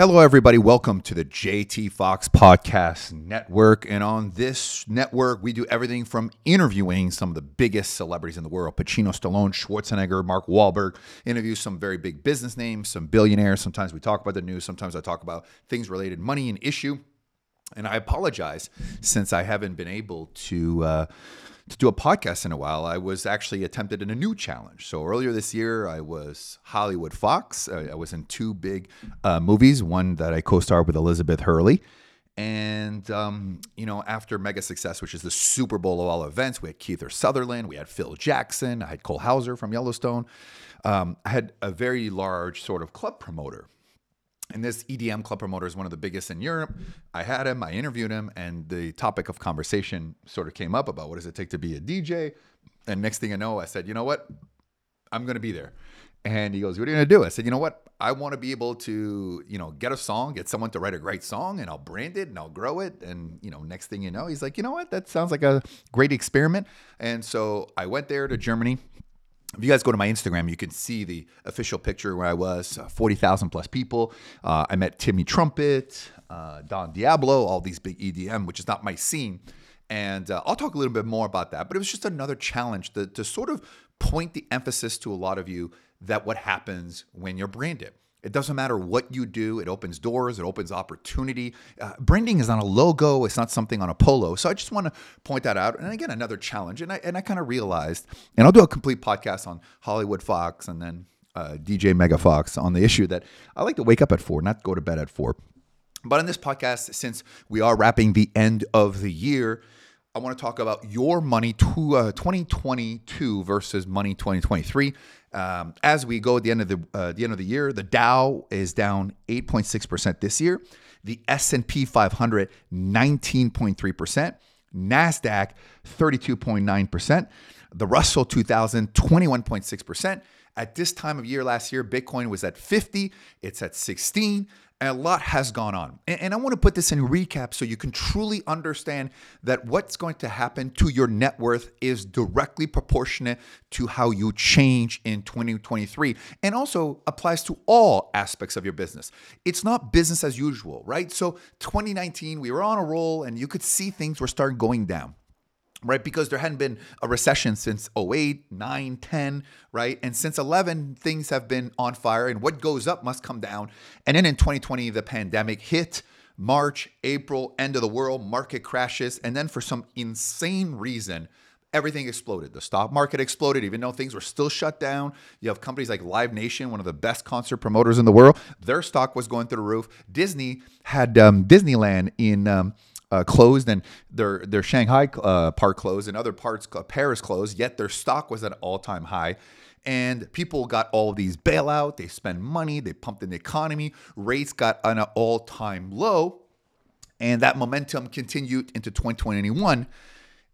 Hello, everybody. Welcome to the JT Foxx Podcast Network. And on this network, we do everything from interviewing some of the biggest celebrities in the world Pacino, Stallone, Schwarzenegger, Mark Wahlberg, interview some very big business names, some billionaires. Sometimes we talk about the news, sometimes I talk about things related money and issue. And I apologize since I haven't been able to. Uh, to do a podcast in a while, I was actually attempted in a new challenge. So earlier this year, I was Hollywood Foxx. I, I was in two big uh, movies, one that I co-starred with Elizabeth Hurley. And, um, you know, after mega success, which is the Super Bowl of all events, we had Kiefer Sutherland, we had Phil Jackson, I had Cole Hauser from Yellowstone. Um, I had a very large sort of club promoter and this EDM club promoter is one of the biggest in Europe. I had him, I interviewed him, and the topic of conversation sort of came up about what does it take to be a DJ. And next thing I know, I said, you know what? I'm going to be there. And he goes, what are you going to do? I said, you know what? I want to be able to, you know, get a song, get someone to write a great song, and I'll brand it and I'll grow it. And, you know, next thing you know, he's like, you know what? That sounds like a great experiment. And so I went there to Germany if you guys go to my Instagram, you can see the official picture where I was uh, 40,000 plus people. Uh, I met Timmy Trumpet, uh, Don Diablo, all these big EDM, which is not my scene. And uh, I'll talk a little bit more about that. But it was just another challenge to, to sort of point the emphasis to a lot of you that what happens when you're branded. It doesn't matter what you do, it opens doors, it opens opportunity. Uh, branding is not a logo, it's not something on a polo. So I just want to point that out. And again, another challenge. And I, and I kind of realized, and I'll do a complete podcast on Hollywood Foxx and then uh, DJ Mega Foxx on the issue that I like to wake up at four, not go to bed at four. But in this podcast, since we are wrapping the end of the year, I want to talk about your money to uh, 2022 versus money 2023. Um, as we go at the end of the uh, the end of the year, the Dow is down 8.6 percent this year. The S&P 500 19.3 percent. Nasdaq 32.9 percent. The Russell 2000 21.6 percent. At this time of year last year, Bitcoin was at 50. It's at 16 a lot has gone on. And, I want to put this in recap so you can truly understand that what's going to happen to your net worth is directly proportionate to how you change in 2023 and also applies to all aspects of your business. It's not business as usual, right? So 2019, we were on a roll and you could see things were starting going down right? Because there hadn't been a recession since 08, 9, 10, right? And since 11, things have been on fire, and what goes up must come down. And then in 2020, the pandemic hit. March, April, end of the world, market crashes. And then for some insane reason, everything exploded. The stock market exploded, even though things were still shut down. You have companies like Live Nation, one of the best concert promoters in the world. Their stock was going through the roof. Disney had um, Disneyland in um, uh, closed and their their Shanghai uh, part closed and other parts uh, Paris closed. Yet their stock was at an all time high. And people got all these bailout. They spend money. They pumped in the economy. Rates got on an all time low, and that momentum continued into 2021.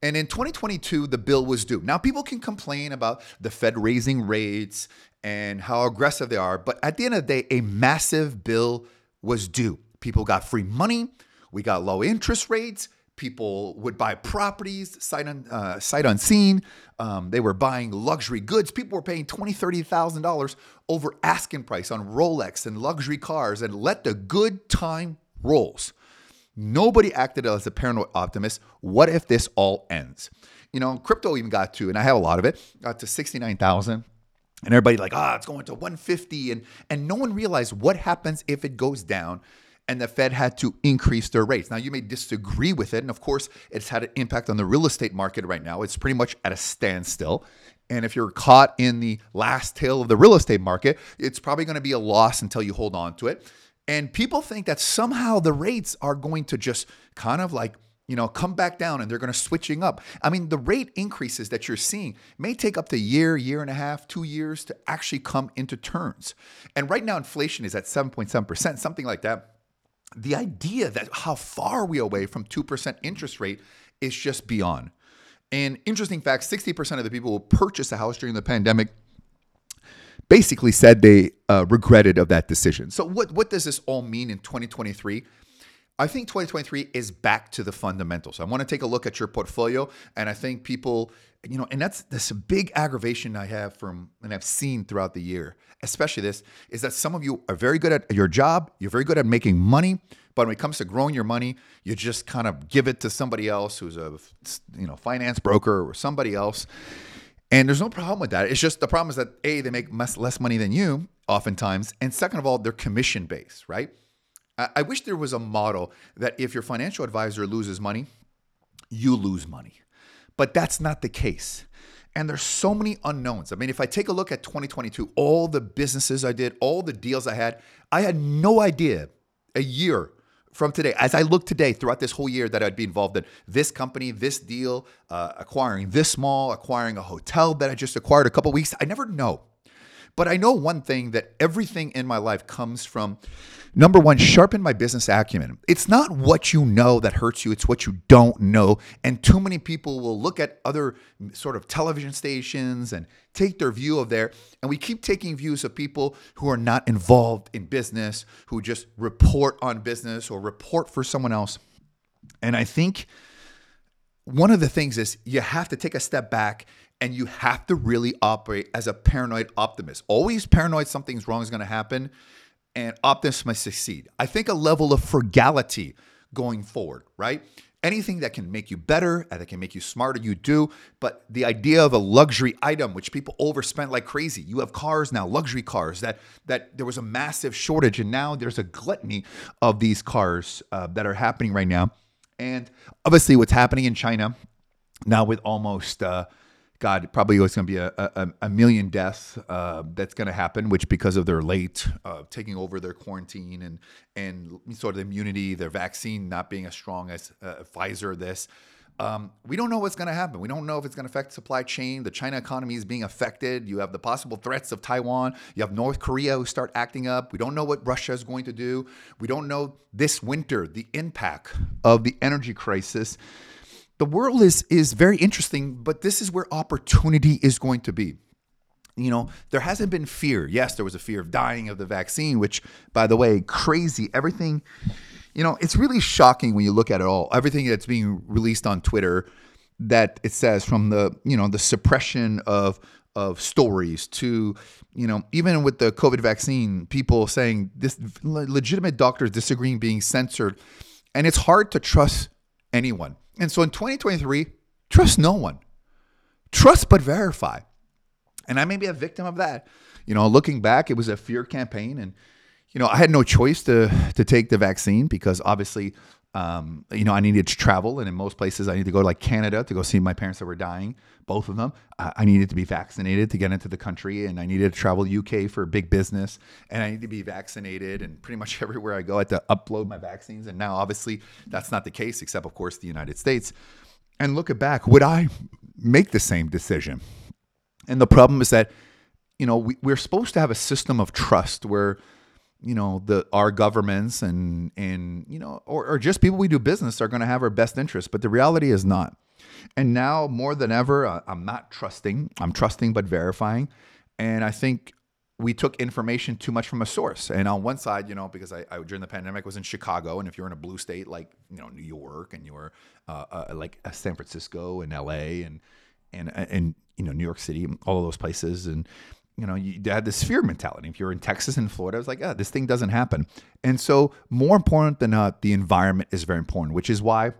And in 2022, the bill was due. Now, people can complain about the Fed raising rates and how aggressive they are, but at the end of the day, a massive bill was due. People got free money. We got low interest rates. People would buy properties sight, un, uh, sight unseen. Um, they were buying luxury goods. People were paying $20,000, $30,000 over asking price on Rolex and luxury cars and let the good time rolls. Nobody acted as a paranoid optimist. What if this all ends? You know, crypto even got to, and I have a lot of it, got to 69,000 and everybody like, ah, it's going to 150 and and no one realized what happens if it goes down and the Fed had to increase their rates. Now, you may disagree with it. And of course, it's had an impact on the real estate market right now. It's pretty much at a standstill. And if you're caught in the last tail of the real estate market, it's probably going to be a loss until you hold on to it. And people think that somehow the rates are going to just kind of like, you know, come back down and they're going to switching up. I mean, the rate increases that you're seeing may take up to a year, year and a half, two years to actually come into turns. And right now, inflation is at 7.7%, something like that the idea that how far we away from 2% interest rate is just beyond. And interesting fact 60% of the people who purchased a house during the pandemic basically said they uh, regretted of that decision. So what, what does this all mean in 2023? I think 2023 is back to the fundamentals. I want to take a look at your portfolio, and I think people, you know, and that's this big aggravation I have from and I've seen throughout the year, especially this, is that some of you are very good at your job, you're very good at making money, but when it comes to growing your money, you just kind of give it to somebody else who's a you know finance broker or somebody else. And there's no problem with that. It's just the problem is that a they make less money than you oftentimes, and second of all, they're commission based, right? I wish there was a model that if your financial advisor loses money, you lose money. But that's not the case. And there's so many unknowns. I mean, if I take a look at 2022, all the businesses I did, all the deals I had, I had no idea a year from today, as I look today throughout this whole year that I'd be involved in this company, this deal, uh, acquiring this mall, acquiring a hotel that I just acquired a couple weeks. I never know. But I know one thing that everything in my life comes from number one, sharpen my business acumen. It's not what you know that hurts you, it's what you don't know. And too many people will look at other sort of television stations and take their view of there. And we keep taking views of people who are not involved in business, who just report on business or report for someone else. And I think one of the things is you have to take a step back and you have to really operate as a paranoid optimist. Always paranoid something's wrong is going to happen, and optimists must succeed. I think a level of frugality going forward, right? Anything that can make you better and that can make you smarter, you do. But the idea of a luxury item, which people overspent like crazy. You have cars now, luxury cars that that there was a massive shortage, and now there's a gluttony of these cars uh, that are happening right now. And obviously, what's happening in China now with almost uh, God, probably it's going to be a, a, a, million deaths uh, that's going to happen, which because of their late uh, taking over their quarantine and and sort of immunity, their vaccine not being as strong as uh, Pfizer. This, um, we don't know what's going to happen. We don't know if it's going to affect supply chain. The China economy is being affected. You have the possible threats of Taiwan. You have North Korea who start acting up. We don't know what Russia is going to do. We don't know this winter the impact of the energy crisis the world is is very interesting, but this is where opportunity is going to be. You know, there hasn't been fear. Yes, there was a fear of dying of the vaccine, which, by the way, crazy. Everything, you know, it's really shocking when you look at it all. Everything that's being released on Twitter that it says from the, you know, the suppression of of stories to you know even with the covid vaccine people saying this legitimate doctors disagreeing being censored and it's hard to trust anyone and so in 2023, trust no one. Trust but verify. And I may be a victim of that. You know, looking back, it was a fear campaign. And, you know, I had no choice to, to take the vaccine because obviously, um, you know, I needed to travel. And in most places, I needed to go to like Canada to go see my parents that were dying, both of them. I needed to be vaccinated to get into the country. And I needed to travel UK for big business. And I need to be vaccinated. And pretty much everywhere I go, I had to upload my vaccines. And now, obviously, that's not the case, except, of course, the United States. And looking back, would I make the same decision? And the problem is that, you know, we, we're supposed to have a system of trust where, you know, the our governments and and you know, or, or just people we do business are going to have our best interests, but the reality is not. And now more than ever, uh, I'm not trusting. I'm trusting but verifying, and I think we took information too much from a source. And on one side, you know, because I, I during the pandemic was in Chicago, and if you're in a blue state like you know New York, and you were uh, uh, like uh, San Francisco and L.A. and and and you know New York City, all of those places, and you know you had this fear mentality. If you're in Texas and Florida, I was like, oh, this thing doesn't happen. And so, more important than not, the environment is very important, which is why.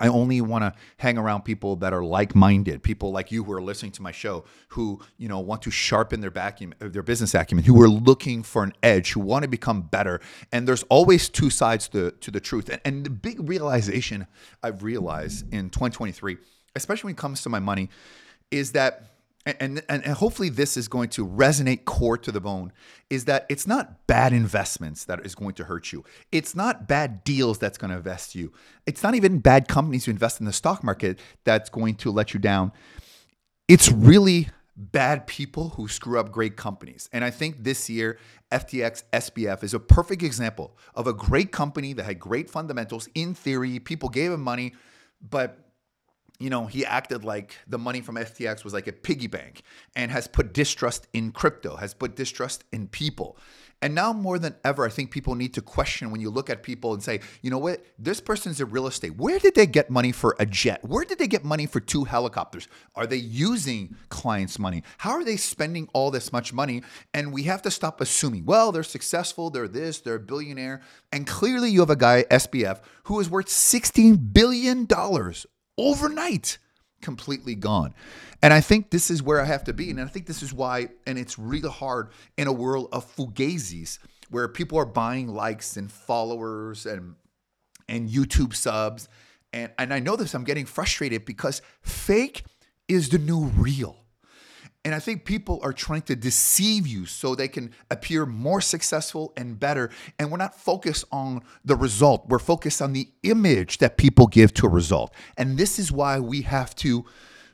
I only want to hang around people that are like-minded, people like you who are listening to my show, who you know want to sharpen their vacuum, their business acumen, who are looking for an edge, who want to become better. And there's always two sides to, to the truth. And, and the big realization I've realized in 2023 especially when it comes to my money, is that and, and, and hopefully this is going to resonate core to the bone is that it's not bad investments that is going to hurt you. It's not bad deals that's going to invest you. It's not even bad companies who invest in the stock market that's going to let you down. It's really bad people who screw up great companies. And i think this year ftx sbf is a perfect example of a great company that had great fundamentals. In theory people gave him money but you know, he acted like the money from FTX was like a piggy bank and has put distrust in crypto, has put distrust in people. And now more than ever, I think people need to question when you look at people and say, you know what, this person's in real estate. Where did they get money for a jet? Where did they get money for two helicopters? Are they using clients' money? How are they spending all this much money? And we have to stop assuming, well, they're successful, they're this, they're a billionaire. And clearly you have a guy, SBF, who is worth $16 billion overnight completely gone. And I think this is where I have to be. And I think this is why, and it's really hard in a world of fugazis where people are buying likes and followers and and YouTube subs. And, and I know this, I'm getting frustrated because fake is the new real. And I think people are trying to deceive you so they can appear more successful and better. And we're not focused on the result, we're focused on the image that people give to a result. And this is why we have to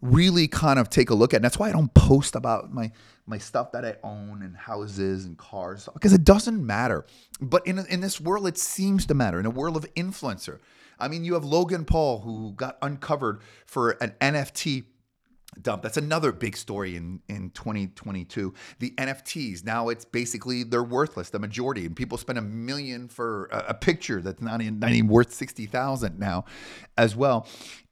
really kind of take a look at. And that's why I don't post about my my stuff that I own and houses and cars because it doesn't matter. But in in this world, it seems to matter. In a world of influencer, I mean, you have Logan Paul who got uncovered for an NFT dump. That's another big story in, in 2022. The NFTs, now it's basically, they're worthless, the majority. And people spend a million for a, a picture that's not even, not even worth 60,000 now as well.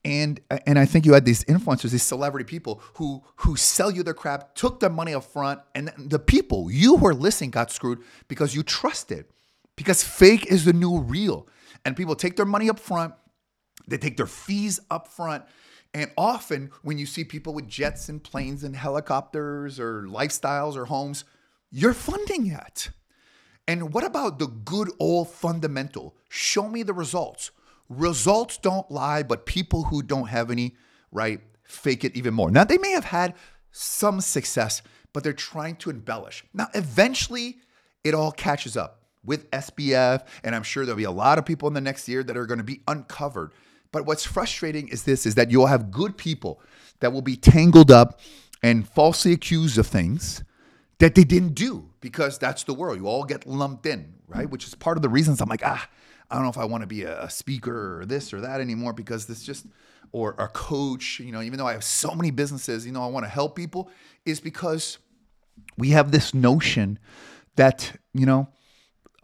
And, and I think you had these influencers, these celebrity people who who sell you their crap, took their money up front, and the people, you who are listening, got screwed because you trusted. Because fake is the new real. And people take their money up front, they take their fees up front, and often, when you see people with jets and planes and helicopters or lifestyles or homes, you're funding it. And what about the good old fundamental? Show me the results. Results don't lie, but people who don't have any, right, fake it even more. Now, they may have had some success, but they're trying to embellish. Now, eventually, it all catches up with SBF, and I'm sure there'll be a lot of people in the next year that are going to be uncovered but what's frustrating is this is that you'll have good people that will be tangled up and falsely accused of things that they didn't do because that's the world. You all get lumped in, right? Which is part of the reasons I'm like, ah, I don't know if I want to be a speaker or this or that anymore because this just or a coach, you know, even though I have so many businesses, you know, I want to help people is because we have this notion that, you know,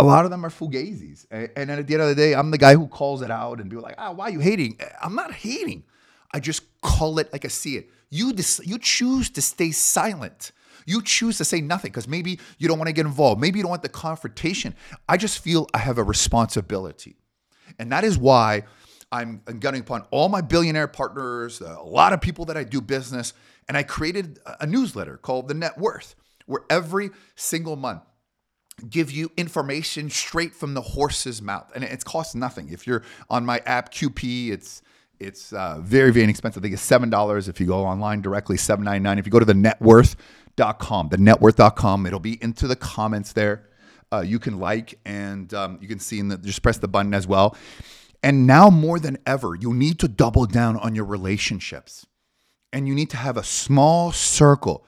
a lot of them are fugazis. And at the end of the day, I'm the guy who calls it out and be like, ah, why are you hating? I'm not hating. I just call it like I see it. You, dis- you choose to stay silent. You choose to say nothing because maybe you don't want to get involved. Maybe you don't want the confrontation. I just feel I have a responsibility. And that is why I'm gunning upon all my billionaire partners, a lot of people that I do business. And I created a newsletter called The Net Worth, where every single month give you information straight from the horse's mouth. And it costs nothing. If you're on my app qp it's it's uh, very very inexpensive. I think it's seven dollars if you go online directly 7.99 if you go to the networth.com the networth.com it'll be into the comments there. Uh, you can like and um, you can see in the just press the button as well. And now more than ever you need to double down on your relationships. And you need to have a small circle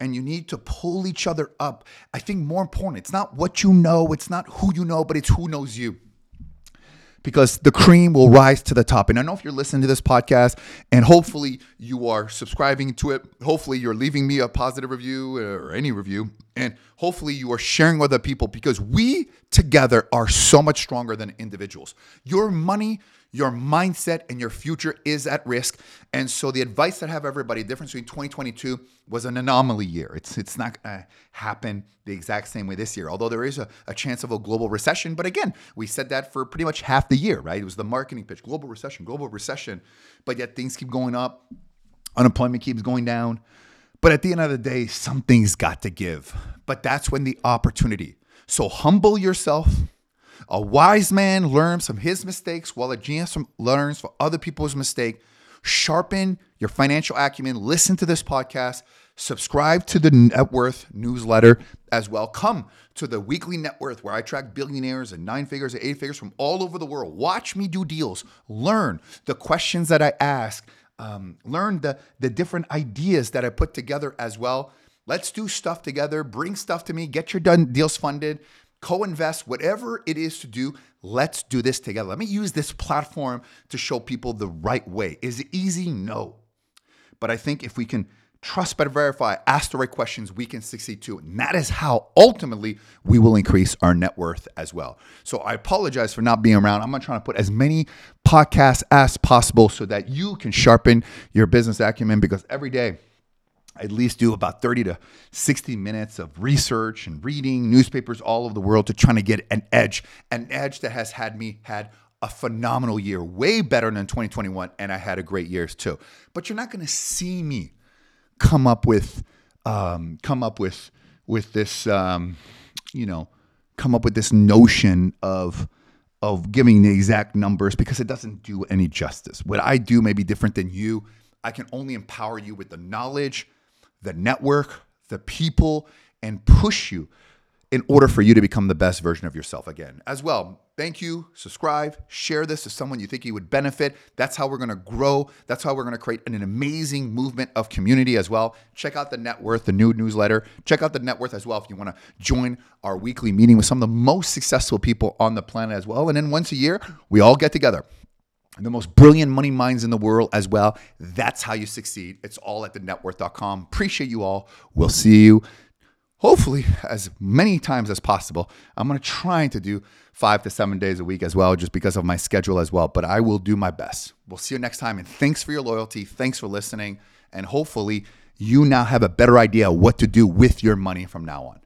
and you need to pull each other up. I think more important, it's not what you know, it's not who you know, but it's who knows you. Because the cream will rise to the top. And I know if you're listening to this podcast and hopefully you are subscribing to it, hopefully you're leaving me a positive review or any review, and hopefully you are sharing with other people because we together are so much stronger than individuals. Your money, your mindset and your future is at risk. And so the advice that I have everybody, the difference between 2022 was an anomaly year. It's it's not gonna happen the exact same way this year, although there is a, a chance of a global recession. But again, we said that for pretty much half the year, right? It was the marketing pitch, global recession, global recession. But yet things keep going up, unemployment keeps going down. But at the end of the day, something's got to give. But that's when the opportunity. So humble yourself a wise man learns from his mistakes, while a genius learns from other people's mistake. Sharpen your financial acumen. Listen to this podcast. Subscribe to the Net Worth newsletter as well. Come to the weekly Net Worth where I track billionaires and nine figures and eight figures from all over the world. Watch me do deals. Learn the questions that I ask. Um, learn the, the different ideas that I put together as well. Let's do stuff together. Bring stuff to me. Get your done deals funded co invest, whatever it is to do. Let's do this together. Let me use this platform to show people the right way. Is it easy? No. But I think if we can Trust but verify. Ask the right questions. We can succeed too. And that is how ultimately we will increase our net worth as well. So I apologize for not being around. I'm going to try to put as many podcasts as possible so that you can sharpen your business acumen because every day, I at least do about 30 to 60 minutes of research and reading newspapers all over the world to trying to get an edge, an edge that has had me had a phenomenal year, way better than 2021, and I had a great years too. But you're not going to see me come up with um, come up with with this um, you know come up with this notion of of giving the exact numbers because it doesn't do any justice. What I do may be different than you. I can only empower you with the knowledge, the network, the people, and push you in order for you to become the best version of yourself again. As well, thank you. Subscribe, share this to someone you think you would benefit. That's how we're going to grow. That's how we're going to create an amazing movement of community as well. Check out the Net Worth, the new newsletter. Check out the Net Worth as well if you want to join our weekly meeting with some of the most successful people on the planet as well. And then once a year, we all get together the most brilliant money minds in the world as well. That's how you succeed. It's all at thenetworth.com. Appreciate you all. We'll see you hopefully as many times as possible. I'm going to try to do five to seven days a week as well, just because of my schedule as well. But I will do my best. We'll see you next time. And thanks for your loyalty. Thanks for listening. And hopefully, you now have a better idea what to do with your money from now on.